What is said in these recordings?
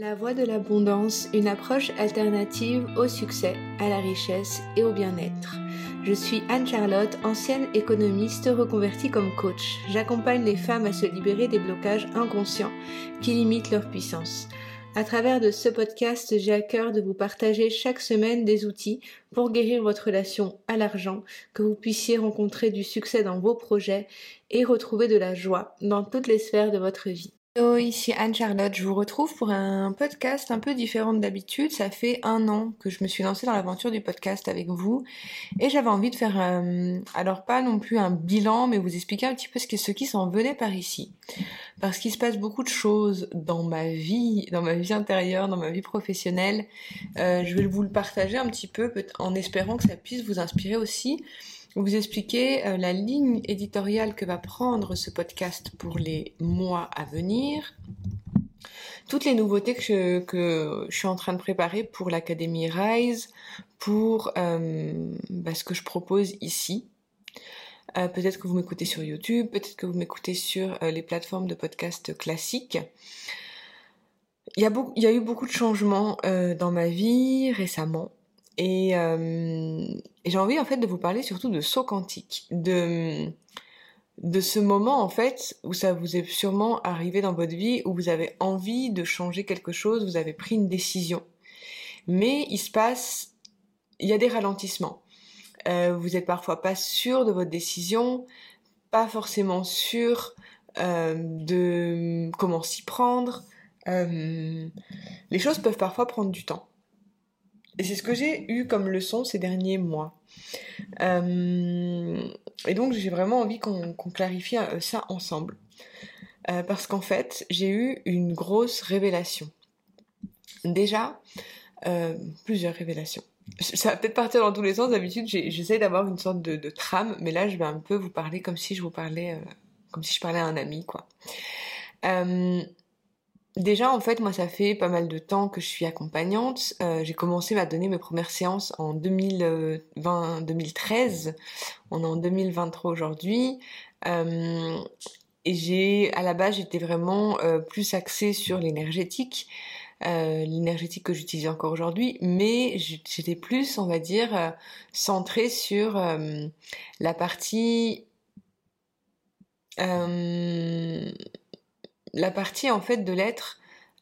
La voie de l'abondance, une approche alternative au succès, à la richesse et au bien-être. Je suis Anne-Charlotte, ancienne économiste reconvertie comme coach. J'accompagne les femmes à se libérer des blocages inconscients qui limitent leur puissance. À travers de ce podcast, j'ai à cœur de vous partager chaque semaine des outils pour guérir votre relation à l'argent, que vous puissiez rencontrer du succès dans vos projets et retrouver de la joie dans toutes les sphères de votre vie. Hello, ici Anne-Charlotte. Je vous retrouve pour un podcast un peu différent d'habitude. Ça fait un an que je me suis lancée dans l'aventure du podcast avec vous et j'avais envie de faire, euh, alors pas non plus un bilan, mais vous expliquer un petit peu ce qui, ce qui s'en venait par ici. Parce qu'il se passe beaucoup de choses dans ma vie, dans ma vie intérieure, dans ma vie professionnelle. Euh, je vais vous le partager un petit peu en espérant que ça puisse vous inspirer aussi vous expliquer euh, la ligne éditoriale que va prendre ce podcast pour les mois à venir, toutes les nouveautés que je, suis en train de préparer pour l'Académie Rise, pour euh, bah, ce que je propose ici. Euh, peut-être que vous m'écoutez sur YouTube, peut-être que vous m'écoutez sur les plateformes de podcast classiques. Il y a eu beaucoup de changements dans ma vie récemment. Euh, et, j'ai envie en fait de vous parler surtout de saut quantique, de de ce moment en fait où ça vous est sûrement arrivé dans votre vie où vous avez envie de changer quelque chose, vous avez pris une décision, mais il se passe, il y a des ralentissements. Euh, vous êtes parfois pas sûr de votre décision, pas forcément sûr euh, de comment s'y prendre. les choses peuvent parfois prendre du temps. Et c'est ce que j'ai eu comme leçon ces derniers mois. Euh, et donc j'ai vraiment envie qu'on clarifie euh, ça ensemble. Euh, parce qu'en fait, j'ai eu une grosse révélation. Déjà, plusieurs révélations. Ça va peut-être partir dans tous les sens. D'habitude, j'essaie d'avoir une sorte de, trame, mais là, je vais un peu vous parler comme si je vous parlais, comme si je parlais à un ami, quoi. Déjà, en fait, moi, ça fait pas mal de temps que je suis accompagnante. Euh, j'ai commencé à donner mes premières séances en 2020-2013. On est en 2023 aujourd'hui. Euh, et j'ai, à la base, j'étais vraiment euh, plus axée sur l'énergétique, l'énergétique que j'utilise encore aujourd'hui, mais j'étais plus, on va dire, centrée sur la partie la partie en fait de l'être,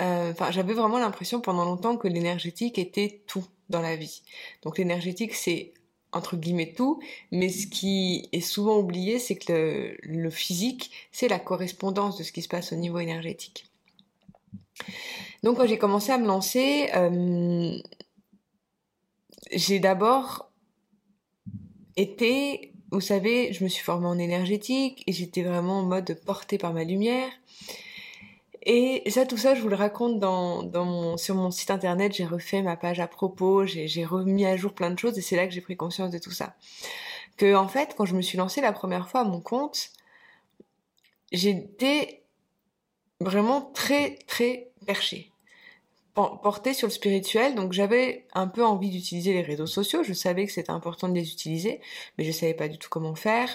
euh, enfin j'avais vraiment l'impression pendant longtemps que l'énergétique était tout dans la vie. Donc l'énergétique c'est entre guillemets tout, mais ce qui est souvent oublié c'est que le, physique c'est la correspondance de ce qui se passe au niveau énergétique. Donc quand j'ai commencé à me lancer, euh, j'ai d'abord été, vous savez, je me suis formée en énergétique et j'étais vraiment en mode portée par ma lumière. Et ça, tout ça, je vous le raconte dans, mon, sur mon site internet. J'ai refait ma page à propos, j'ai remis à jour plein de choses et c'est là que j'ai pris conscience de tout ça. Que en fait, quand je me suis lancée la première fois à mon compte, j'étais vraiment très très perchée portée sur le spirituel, donc j'avais un peu envie d'utiliser les réseaux sociaux, je savais que c'était important de les utiliser, mais je savais pas du tout comment faire.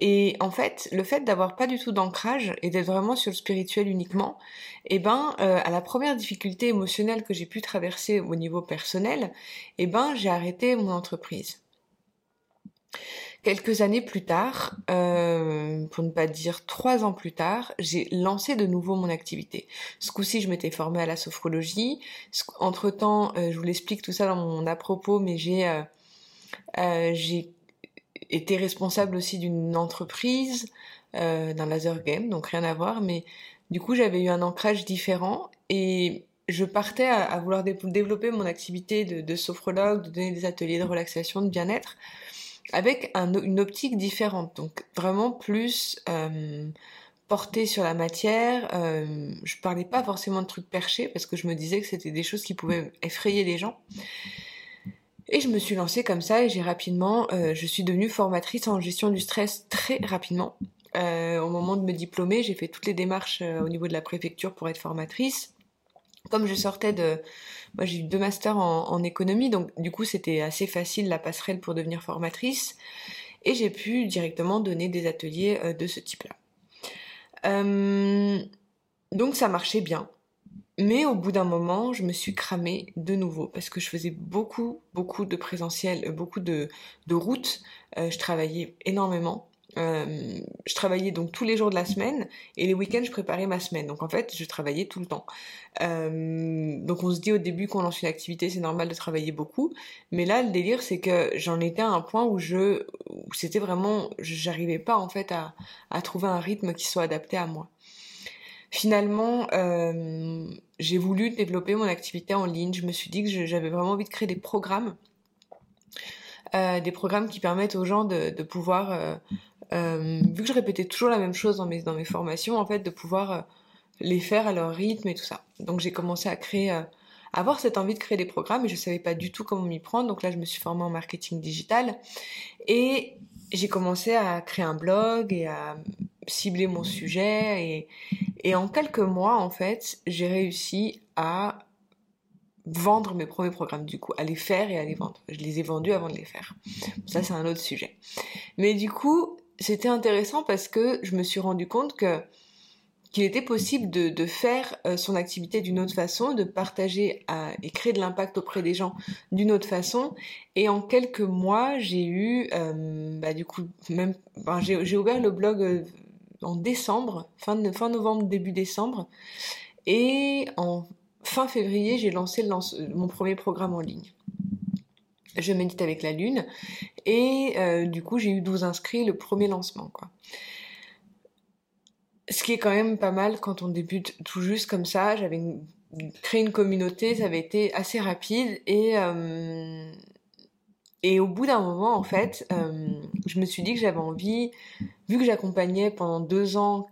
Et en fait, le fait d'avoir pas du tout d'ancrage et d'être vraiment sur le spirituel uniquement, eh ben, euh, à la première difficulté émotionnelle que j'ai pu traverser au niveau personnel, eh ben, j'ai arrêté mon entreprise. Quelques années plus tard, euh, pour ne pas dire trois ans plus tard, j'ai lancé de nouveau mon activité. Ce coup-ci, je m'étais formée à la sophrologie. Entre-temps, euh, je vous l'explique tout ça dans mon à propos, mais j'ai euh, j'ai était responsable aussi d'une entreprise, euh, d'un laser game, donc rien à voir, mais du coup j'avais eu un ancrage différent et je partais à, vouloir développer mon activité de, sophrologue, de donner des ateliers de relaxation, de bien-être, avec une optique différente, donc vraiment plus euh, portée sur la matière. Euh, je parlais pas forcément de trucs perchés parce que je me disais que c'était des choses qui pouvaient effrayer les gens. Et je me suis lancée comme ça et j'ai rapidement, euh, je suis devenue formatrice en gestion du stress très rapidement. Euh, au moment de me diplômer, j'ai fait toutes les démarches euh, au niveau de la préfecture pour être formatrice. Comme je sortais de, moi j'ai eu deux masters en, économie, donc du coup c'était assez facile la passerelle pour devenir formatrice. Et j'ai pu directement donner des ateliers de ce type-là. donc ça marchait bien. Mais au bout d'un moment, je me suis cramée de nouveau parce que je faisais beaucoup, beaucoup de présentiel, beaucoup de, routes. je travaillais énormément. Euh, je travaillais donc tous les jours de la semaine et les week-ends je préparais ma semaine. Donc en fait je travaillais tout le temps. Euh, donc on se dit au début qu'on lance une activité c'est normal de travailler beaucoup, mais là le délire c'est que j'en étais à un point où je, c'était vraiment, j'arrivais pas en fait à trouver un rythme qui soit adapté à moi. Finalement, euh, j'ai voulu développer mon activité en ligne. Je me suis dit que j'avais vraiment envie de créer des programmes, euh, des programmes qui permettent aux gens de, pouvoir euh, vu que je répétais toujours la même chose dans mes, dans mes formations, en fait, de pouvoir les faire à leur rythme et tout ça. Donc j'ai commencé à créer, euh, avoir cette envie de créer des programmes et je savais pas du tout comment m'y prendre. Donc là, je me suis formée en marketing digital et j'ai commencé à créer un blog et à cibler mon sujet et, et en quelques mois, en fait, j'ai réussi à vendre mes premiers programmes du coup, à les faire et à les vendre. Je les ai vendus avant de les faire. Ça c'est un autre sujet. Mais du coup, c'était intéressant parce que je me suis rendu compte que qu'il était possible de, faire euh, son activité d'une autre façon, de partager à, et créer de l'impact auprès des gens d'une autre façon. Et en quelques mois, j'ai eu, euh, bah, du coup, même, j'ai ouvert le blog euh, en décembre, fin, fin novembre, début décembre. Et en fin février, j'ai lancé mon premier programme en ligne je médite avec la lune et euh, du coup j'ai eu 12 inscrits le premier lancement quoi. Ce qui est quand même pas mal quand on débute tout juste comme ça, j'avais créé une communauté, ça avait été assez rapide et euh, et au bout d'un moment en fait, euh, je me suis dit que j'avais envie, vu que j'accompagnais pendant deux ans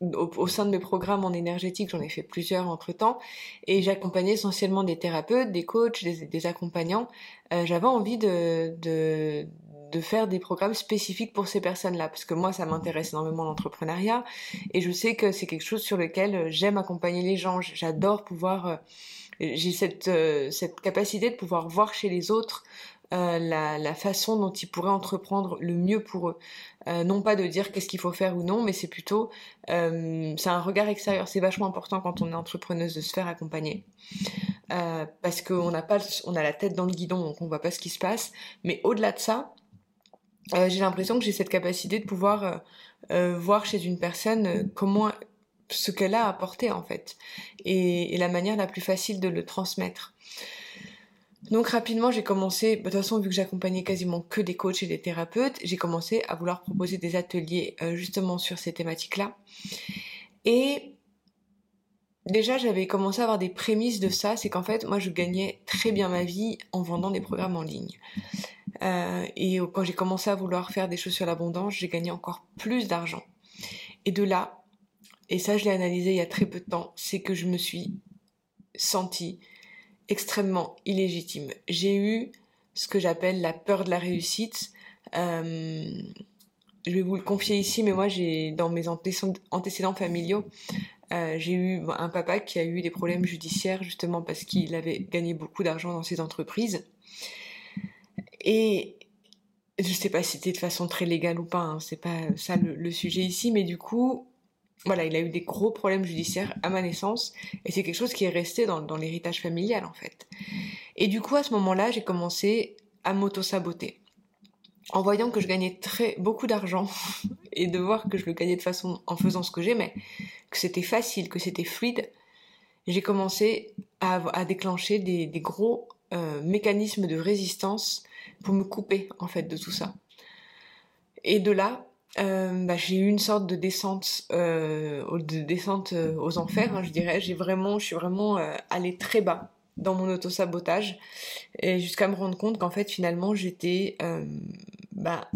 au, sein de mes programmes en énergétique, j'en ai fait plusieurs entre temps, et j'accompagnais essentiellement des thérapeutes, des coachs, des, accompagnants. Euh, j'avais envie de, de, de faire des programmes spécifiques pour ces personnes-là, parce que moi, ça m'intéresse énormément l'entrepreneuriat, et je sais que c'est quelque chose sur lequel j'aime accompagner les gens. J'adore pouvoir, euh, j'ai cette, euh, cette capacité de pouvoir voir chez les autres euh, la, la, façon dont ils pourraient entreprendre le mieux pour eux. Euh, non pas de dire qu'est-ce qu'il faut faire ou non, mais c'est plutôt euh, c'est un regard extérieur. C'est vachement important quand on est entrepreneuse de se faire accompagner. Euh, parce qu'on n'a pas on a la tête dans le guidon donc on voit pas ce qui se passe. Mais au-delà de ça, euh, j'ai l'impression que j'ai cette capacité de pouvoir voir chez une personne comment ce qu'elle a apporté en fait et, et, la manière la plus facile de le transmettre. Donc rapidement, j'ai commencé, bah, de toute façon, vu que j'accompagnais quasiment que des coachs et des thérapeutes, j'ai commencé à vouloir proposer des ateliers euh, justement sur ces thématiques-là. Et déjà, j'avais commencé à avoir des prémices de ça, c'est qu'en fait, moi, je gagnais très bien ma vie en vendant des programmes en ligne. Euh, et quand j'ai commencé à vouloir faire des choses sur l'abondance, j'ai gagné encore plus d'argent. Et de là, et ça, je l'ai analysé il y a très peu de temps, c'est que je me suis sentie extrêmement illégitime. J'ai eu ce que j'appelle la peur de la réussite. Euh, je vais vous le confier ici, mais moi, j'ai dans mes antécédents familiaux, euh, j'ai eu un papa qui a eu des problèmes judiciaires justement parce qu'il avait gagné beaucoup d'argent dans ses entreprises. Et je sais pas si c'était de façon très légale ou pas, hein, c'est pas ça le, sujet ici, mais du coup, voilà, il a eu des gros problèmes judiciaires à ma naissance, et c'est quelque chose qui est resté dans, l'héritage familial en fait. Et du coup, à ce moment-là, j'ai commencé à m'auto-saboter. En voyant que je gagnais très beaucoup d'argent et de voir que je le gagnais de façon en faisant ce que j'aimais, que c'était facile, que c'était fluide, j'ai commencé à, déclencher des, des gros euh, mécanismes de résistance pour me couper en fait de tout ça. Et de là, euh, bah, j'ai eu une sorte de descente, euh, de descente euh, aux enfers, hein, je dirais. J'ai vraiment, je suis vraiment allée très bas dans mon auto-sabotage, et jusqu'à me rendre compte qu'en fait, finalement, j'étais, bah,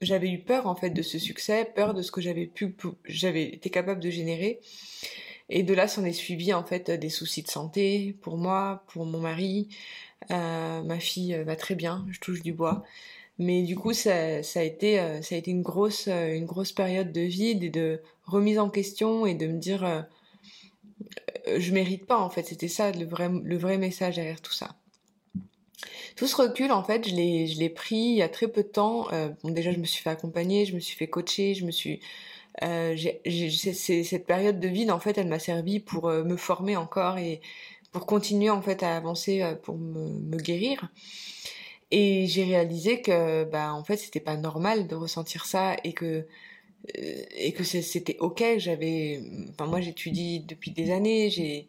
j'avais eu peur en fait de ce succès, peur de ce que j'avais pu, j'avais été capable de générer. Et de là, s'en est suivi en fait des soucis de santé pour moi, pour mon mari. ma fille va très bien, je touche du bois. Mais du coup, ça, a été, euh, ça a été une grosse, euh, une grosse période de vide et de remise en question et de me dire, euh, je mérite pas en fait. C'était ça le vrai, le vrai message derrière tout ça. Tout ce recul, en fait, je l'ai, je l'ai pris il y a très peu de temps. bon, déjà, je me suis fait accompagner, je me suis fait coacher, je me suis cette période de vide, en fait, elle m'a servi pour me former encore et pour continuer en fait à avancer pour me guérir. Et j'ai réalisé que, bah, en fait, c'était pas normal de ressentir ça et que et que c'était ok. J'avais, enfin moi j'étudie depuis des années, j'ai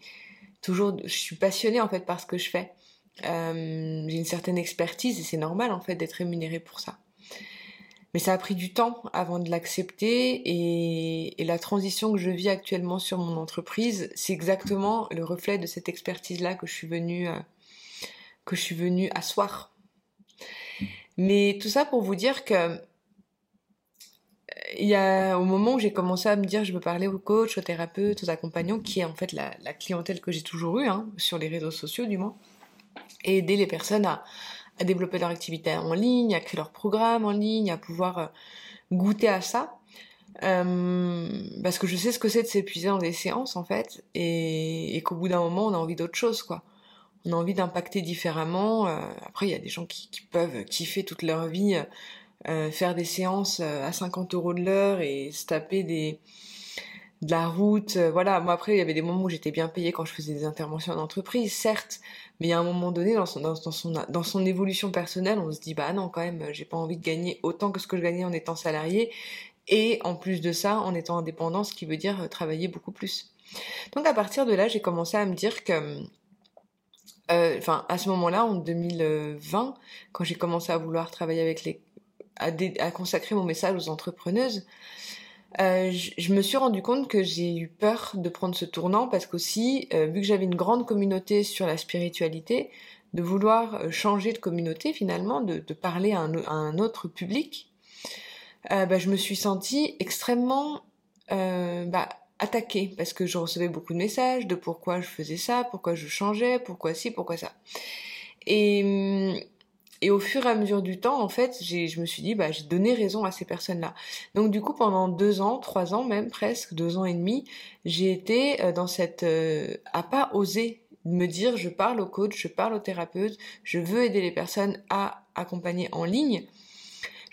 toujours, je suis passionnée en fait par ce que je fais. Euh, j'ai une certaine expertise et c'est normal en fait d'être rémunérée pour ça. Mais ça a pris du temps avant de l'accepter et, et, la transition que je vis actuellement sur mon entreprise, c'est exactement le reflet de cette expertise-là que je suis venue euh, que je suis venue asseoir. Mais tout ça pour vous dire que il y a au moment où j'ai commencé à me dire je veux parler aux coachs, aux thérapeutes, aux accompagnants, qui est en fait la, clientèle que j'ai toujours eue, hein, sur les réseaux sociaux du moins, et aider les personnes à, à développer leur activité en ligne, à créer leur programme en ligne, à pouvoir euh, goûter à ça. Euh, parce que je sais ce que c'est de s'épuiser dans des séances en fait, et, et qu'au bout d'un moment on a envie d'autre chose quoi. On a envie d'impacter différemment. Euh, après il y a des gens qui, qui, peuvent kiffer toute leur vie euh, faire des séances euh, à 50 euros de l'heure et se taper des de la route. Euh, voilà, moi après il y avait des moments où j'étais bien payée quand je faisais des interventions en entreprise, certes, mais a un moment donné dans son, dans, son, dans son évolution personnelle, on se dit bah non quand même, j'ai pas envie de gagner autant que ce que je gagnais en étant salarié et en plus de ça en étant indépendant, ce qui veut dire travailler beaucoup plus. Donc à partir de là, j'ai commencé à me dire que enfin à ce moment-là en 2020 quand j'ai commencé à vouloir travailler avec les à, consacrer mon message aux entrepreneuses, euh, je, me suis rendu compte que j'ai eu peur de prendre ce tournant parce qu'aussi, euh, vu que j'avais une grande communauté sur la spiritualité, de vouloir euh, changer de communauté finalement, de, de parler à un, autre public, euh, bah, je me suis sentie extrêmement euh, bah, attaquée parce que je recevais beaucoup de messages de pourquoi je faisais ça, pourquoi je changeais, pourquoi ci, pourquoi ça. Et au fur et à mesure du temps, en fait, je me suis dit, bah, j'ai donné raison à ces personnes-là. Donc du coup, pendant deux ans, trois ans même presque, deux ans et demi, j'ai été euh, dans cette, euh, à pas oser me dire, je parle au coach, je parle au thérapeute, je veux aider les personnes à accompagner en ligne.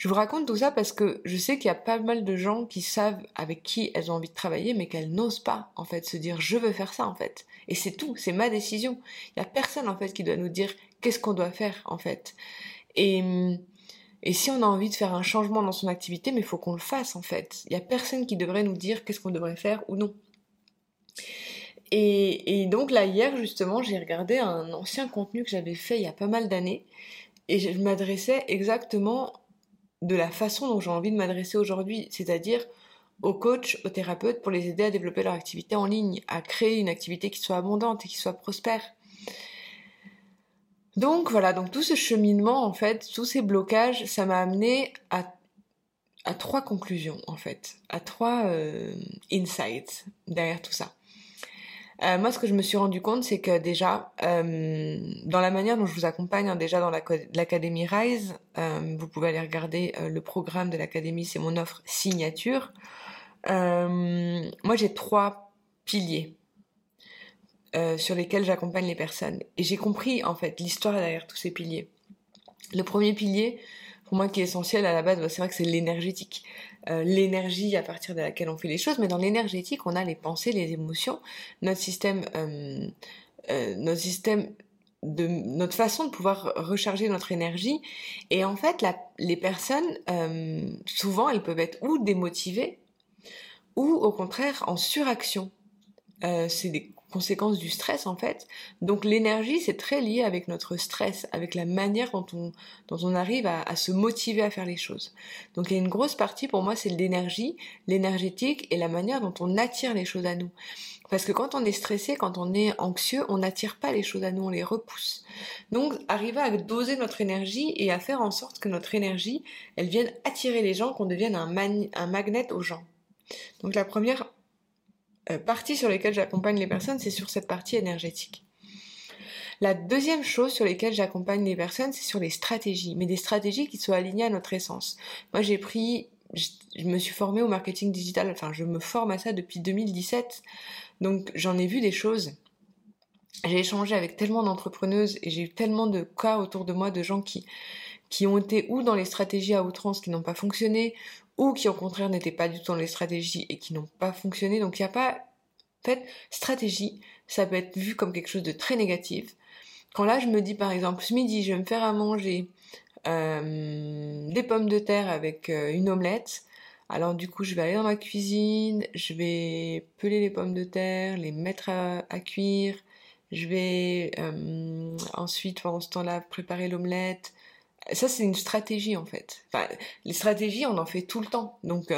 Je vous raconte tout ça parce que je sais qu'il y a pas mal de gens qui savent avec qui elles ont envie de travailler, mais qu'elles n'osent pas, en fait, se dire je veux faire ça, en fait. Et c'est tout, c'est ma décision. Il y a personne, en fait, qui doit nous dire qu'est-ce qu'on doit faire en fait. Et, et si on a envie de faire un changement dans son activité, mais il faut qu'on le fasse en fait. Il n'y a personne qui devrait nous dire qu'est-ce qu'on devrait faire ou non. Et, et, donc là hier justement j'ai regardé un ancien contenu que j'avais fait il y a pas mal d'années et je m'adressais exactement de la façon dont j'ai envie de m'adresser aujourd'hui, c'est-à-dire aux coachs, aux thérapeutes pour les aider à développer leur activité en ligne, à créer une activité qui soit abondante et qui soit prospère. Donc voilà, donc tout ce cheminement, en fait, tous ces blocages, ça m'a amené à, trois conclusions, en fait, à trois euh, insights derrière tout ça. Euh, moi, ce que je me suis rendu compte, c'est que déjà, euh, dans la manière dont je vous accompagne, hein, déjà dans l'académie Rise, euh, vous pouvez aller regarder le programme de l'académie, c'est mon offre signature. Moi, j'ai trois piliers sur lesquels j'accompagne les personnes. Et j'ai compris en fait l'histoire derrière tous ces piliers. Le premier pilier, pour moi qui est essentiel à la base, bah, c'est vrai que c'est l'énergétique. Euh, l'énergie à partir de laquelle on fait les choses, mais dans l'énergétique, on a les pensées, les émotions, notre système, euh, euh, notre système de notre façon de pouvoir recharger notre énergie. Et en fait, les personnes, souvent, elles peuvent être ou démotivées, ou au contraire en suraction. C'est des conséquence du stress en fait. Donc l'énergie c'est très lié avec notre stress, avec la manière dont on, dont on arrive à, se motiver à faire les choses. Donc il y a une grosse partie pour moi c'est l'énergie, l'énergétique et la manière dont on attire les choses à nous. Parce que quand on est stressé, quand on est anxieux, on n'attire pas les choses à nous, on les repousse. Donc arriver à doser notre énergie et à faire en sorte que notre énergie, elle vienne attirer les gens, qu'on devienne un, un magnet aux gens. Donc la première euh, parties sur lesquelles j'accompagne les personnes, c'est sur cette partie énergétique. La deuxième chose sur lesquelles j'accompagne les personnes, c'est sur les stratégies, mais des stratégies qui soient alignées à notre essence. Moi, j'ai pris, je, je me suis formée au marketing digital, enfin, je me forme à ça depuis 2017, donc j'en ai vu des choses. J'ai échangé avec tellement d'entrepreneuses et j'ai eu tellement de cas autour de moi de gens qui qui ont été ou dans les stratégies à outrance qui n'ont pas fonctionné, ou qui au contraire n'étaient pas du tout dans les stratégies et qui n'ont pas fonctionné. Donc il n'y a pas... En fait, stratégie, ça peut être vu comme quelque chose de très négatif. Quand là, je me dis par exemple, ce midi, je vais me faire à manger euh, des pommes de terre avec euh, une omelette. Alors du coup, je vais aller dans ma cuisine, je vais peler les pommes de terre, les mettre à, cuire. Je vais euh, ensuite, pendant ce temps-là, préparer l'omelette. Ça, c'est une stratégie en fait. Enfin, les stratégies, on en fait tout le temps. Donc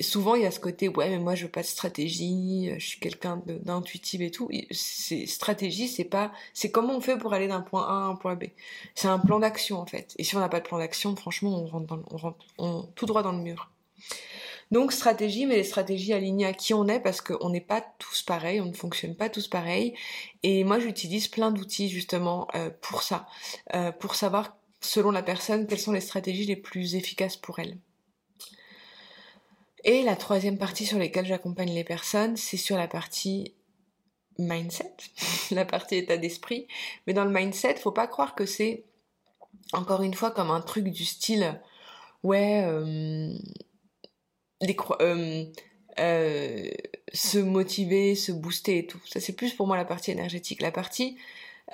souvent il y a ce côté ouais mais moi je veux pas de stratégie, je suis quelqu'un d'intuitif et tout. C'est stratégie, c'est pas c'est comment on fait pour aller d'un point A à un point B. C'est un plan d'action en fait. Et si on n'a pas de plan d'action, franchement on rentre, dans, on rentre tout droit dans le mur. Donc stratégie, mais les stratégies alignées à qui on est parce qu'on n'est pas tous pareils, on ne fonctionne pas tous pareils. Et moi j'utilise plein d'outils justement euh, pour ça, euh, pour savoir selon la personne quelles sont les stratégies les plus efficaces pour elle. Et la troisième partie sur laquelle j'accompagne les personnes, c'est sur la partie mindset, la partie état d'esprit. Mais dans le mindset, faut pas croire que c'est encore une fois comme un truc du style ouais euh, euh, euh, se motiver, se booster et tout. Ça c'est plus pour moi la partie énergétique. La partie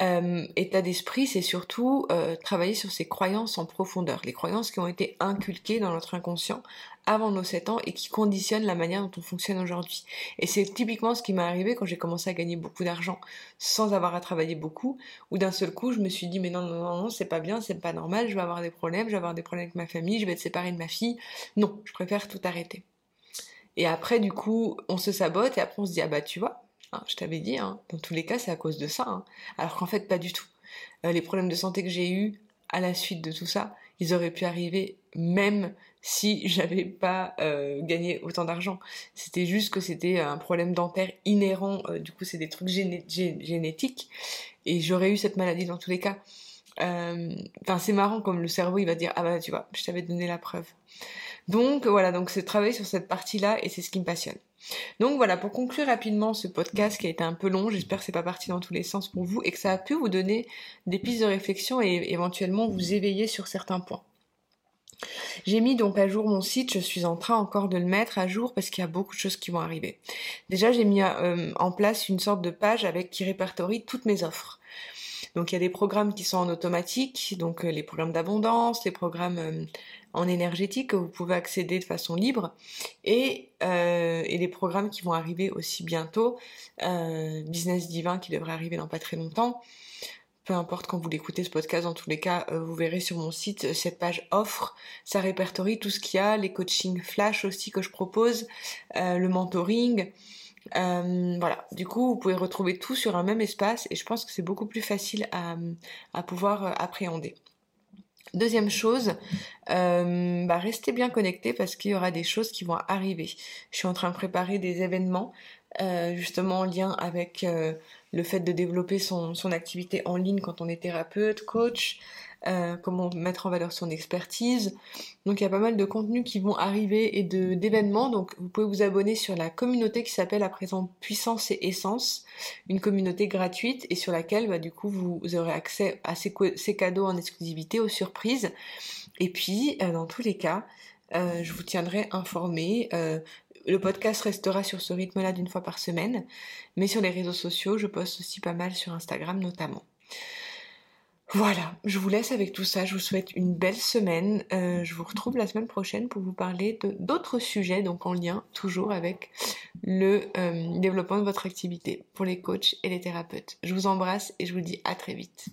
euh, état d'esprit, c'est surtout euh, travailler sur ses croyances en profondeur, les croyances qui ont été inculquées dans notre inconscient avant nos 7 ans et qui conditionnent la manière dont on fonctionne aujourd'hui. Et c'est typiquement ce qui m'est arrivé quand j'ai commencé à gagner beaucoup d'argent sans avoir à travailler beaucoup, où d'un seul coup je me suis dit mais non non non, non c'est pas bien, c'est pas normal, je vais avoir des problèmes, je vais avoir des problèmes avec ma famille, je vais être séparée de ma fille. Non, je préfère tout arrêter. Et après du coup on se sabote et après on se dit ah bah tu vois, Hein, je t'avais dit, hein, dans tous les cas, c'est à cause de ça. Hein. Alors qu'en fait, pas du tout. Euh, les problèmes de santé que j'ai eus à la suite de tout ça, ils auraient pu arriver même si j'avais pas euh, gagné autant d'argent. C'était juste que c'était un problème dentaire inhérent. Euh, du coup, c'est des trucs génétiques. Et j'aurais eu cette maladie dans tous les cas. Enfin, c'est marrant comme le cerveau, il va dire ah bah tu vois, je t'avais donné la preuve. Donc voilà, donc c'est travailler sur cette partie-là et c'est ce qui me passionne. Donc voilà, pour conclure rapidement ce podcast qui a été un peu long, j'espère que c'est pas parti dans tous les sens pour vous et que ça a pu vous donner des pistes de réflexion et éventuellement vous éveiller sur certains points. J'ai mis donc à jour mon site, je suis en train encore de le mettre à jour parce qu'il y a beaucoup de choses qui vont arriver. Déjà, j'ai mis euh, en place une sorte de page avec qui répertorie toutes mes offres. Donc il y a des programmes qui sont en automatique, donc euh, les programmes d'abondance, les programmes euh, en énergétique que vous pouvez accéder de façon libre et, euh, et les programmes qui vont arriver aussi bientôt, Business Divin qui devrait arriver dans pas très longtemps. Peu importe quand vous l'écoutez ce podcast, dans tous les cas, vous verrez sur mon site cette page offre. Ça répertorie tout ce qu'il y a, les coachings flash aussi que je propose, le mentoring, euh, voilà, du coup, vous pouvez retrouver tout sur un même espace et je pense que c'est beaucoup plus facile à, à pouvoir euh, appréhender. Deuxième chose, euh, bah restez bien connectés parce qu'il y aura des choses qui vont arriver. Je suis en train de préparer des événements euh, justement en lien avec euh, le fait de développer son, son, activité en ligne quand on est thérapeute, coach, euh, comment mettre en valeur son expertise. Donc il y a pas mal de contenus qui vont arriver et de d'événements. Donc vous pouvez vous abonner sur la communauté qui s'appelle à présent Puissance et Essence, une communauté gratuite et sur laquelle bah, du coup vous, aurez accès à ces, cadeaux en exclusivité, aux surprises. Et puis euh, dans tous les cas, euh, je vous tiendrai informé. le podcast restera sur ce rythme-là d'une fois par semaine, mais sur les réseaux sociaux, je poste aussi pas mal sur Instagram notamment. Voilà, je vous laisse avec tout ça. Je vous souhaite une belle semaine. Euh, je vous retrouve la semaine prochaine pour vous parler d'autres sujets, donc en lien toujours avec le euh, développement de votre activité pour les coachs et les thérapeutes. Je vous embrasse et je vous dis à très vite.